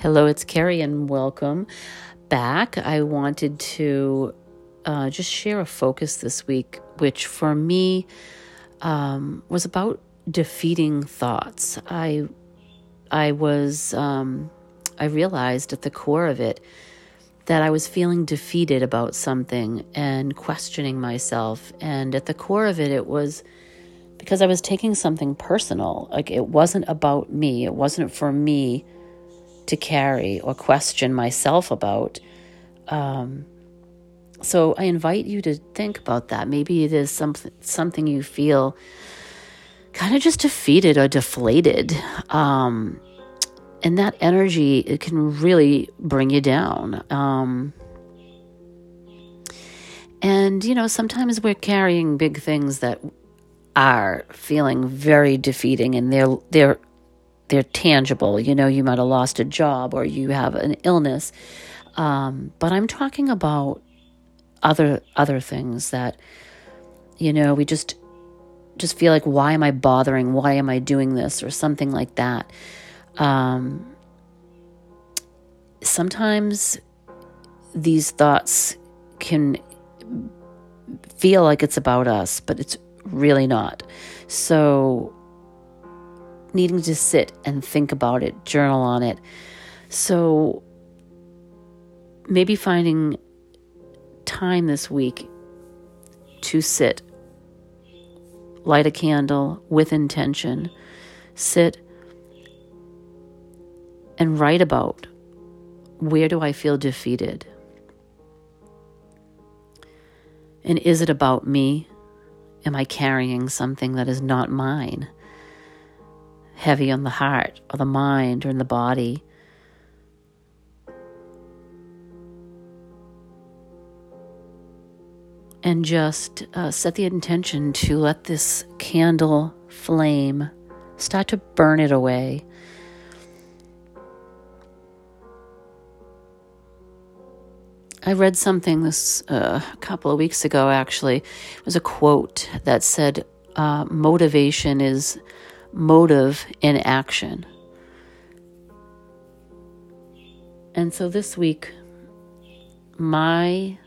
Hello, it's Carrie, and welcome back. I wanted to uh, just share a focus this week, which for me um, was about defeating thoughts. I I was um, I realized at the core of it that I was feeling defeated about something and questioning myself, and at the core of it, it was because I was taking something personal. Like it wasn't about me. It wasn't for me to carry or question myself about. Um, so I invite you to think about that. Maybe it is something something you feel kind of just defeated or deflated. Um, and that energy it can really bring you down. Um, and you know, sometimes we're carrying big things that are feeling very defeating and they're they're they're tangible. You know, you might have lost a job or you have an illness. Um, but I'm talking about other other things that you know we just just feel like why am I bothering? Why am I doing this or something like that? Um, sometimes these thoughts can feel like it's about us, but it's really not. So needing to sit and think about it, journal on it. So maybe finding time this week to sit, light a candle with intention, sit and write about where do I feel defeated? And is it about me? Am I carrying something that is not mine? Heavy on the heart or the mind or in the body. And just uh, set the intention to let this candle flame start to burn it away. I read something this uh, a couple of weeks ago, actually. It was a quote that said, uh, Motivation is motive in action. And so this week, my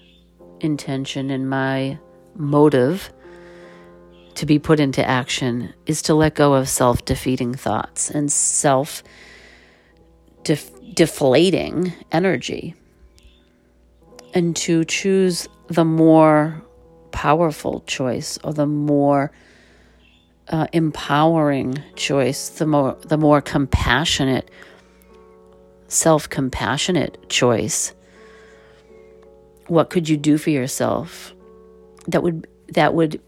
intention and my motive to be put into action is to let go of self defeating thoughts and self deflating energy and to choose the more powerful choice or the more uh, empowering choice, the more the more compassionate, self-compassionate choice. What could you do for yourself that would that would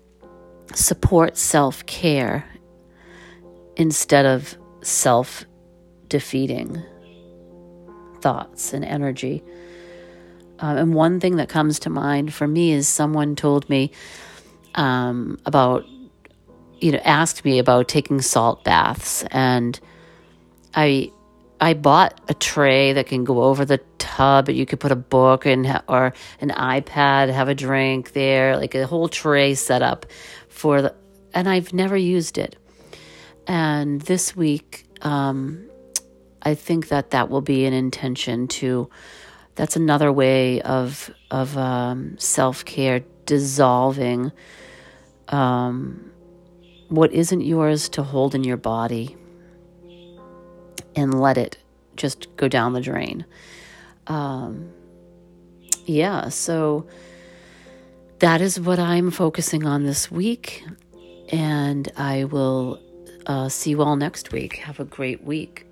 support self-care instead of self-defeating thoughts and energy? Um, and one thing that comes to mind for me is someone told me um, about you know, asked me about taking salt baths, and I I bought a tray that can go over the tub. And you could put a book and or an iPad, have a drink there, like a whole tray set up for the. And I've never used it. And this week, um, I think that that will be an intention to. That's another way of of um, self care dissolving. Um, what isn't yours to hold in your body and let it just go down the drain. Um, yeah, so that is what I'm focusing on this week. And I will uh, see you all next week. Have a great week.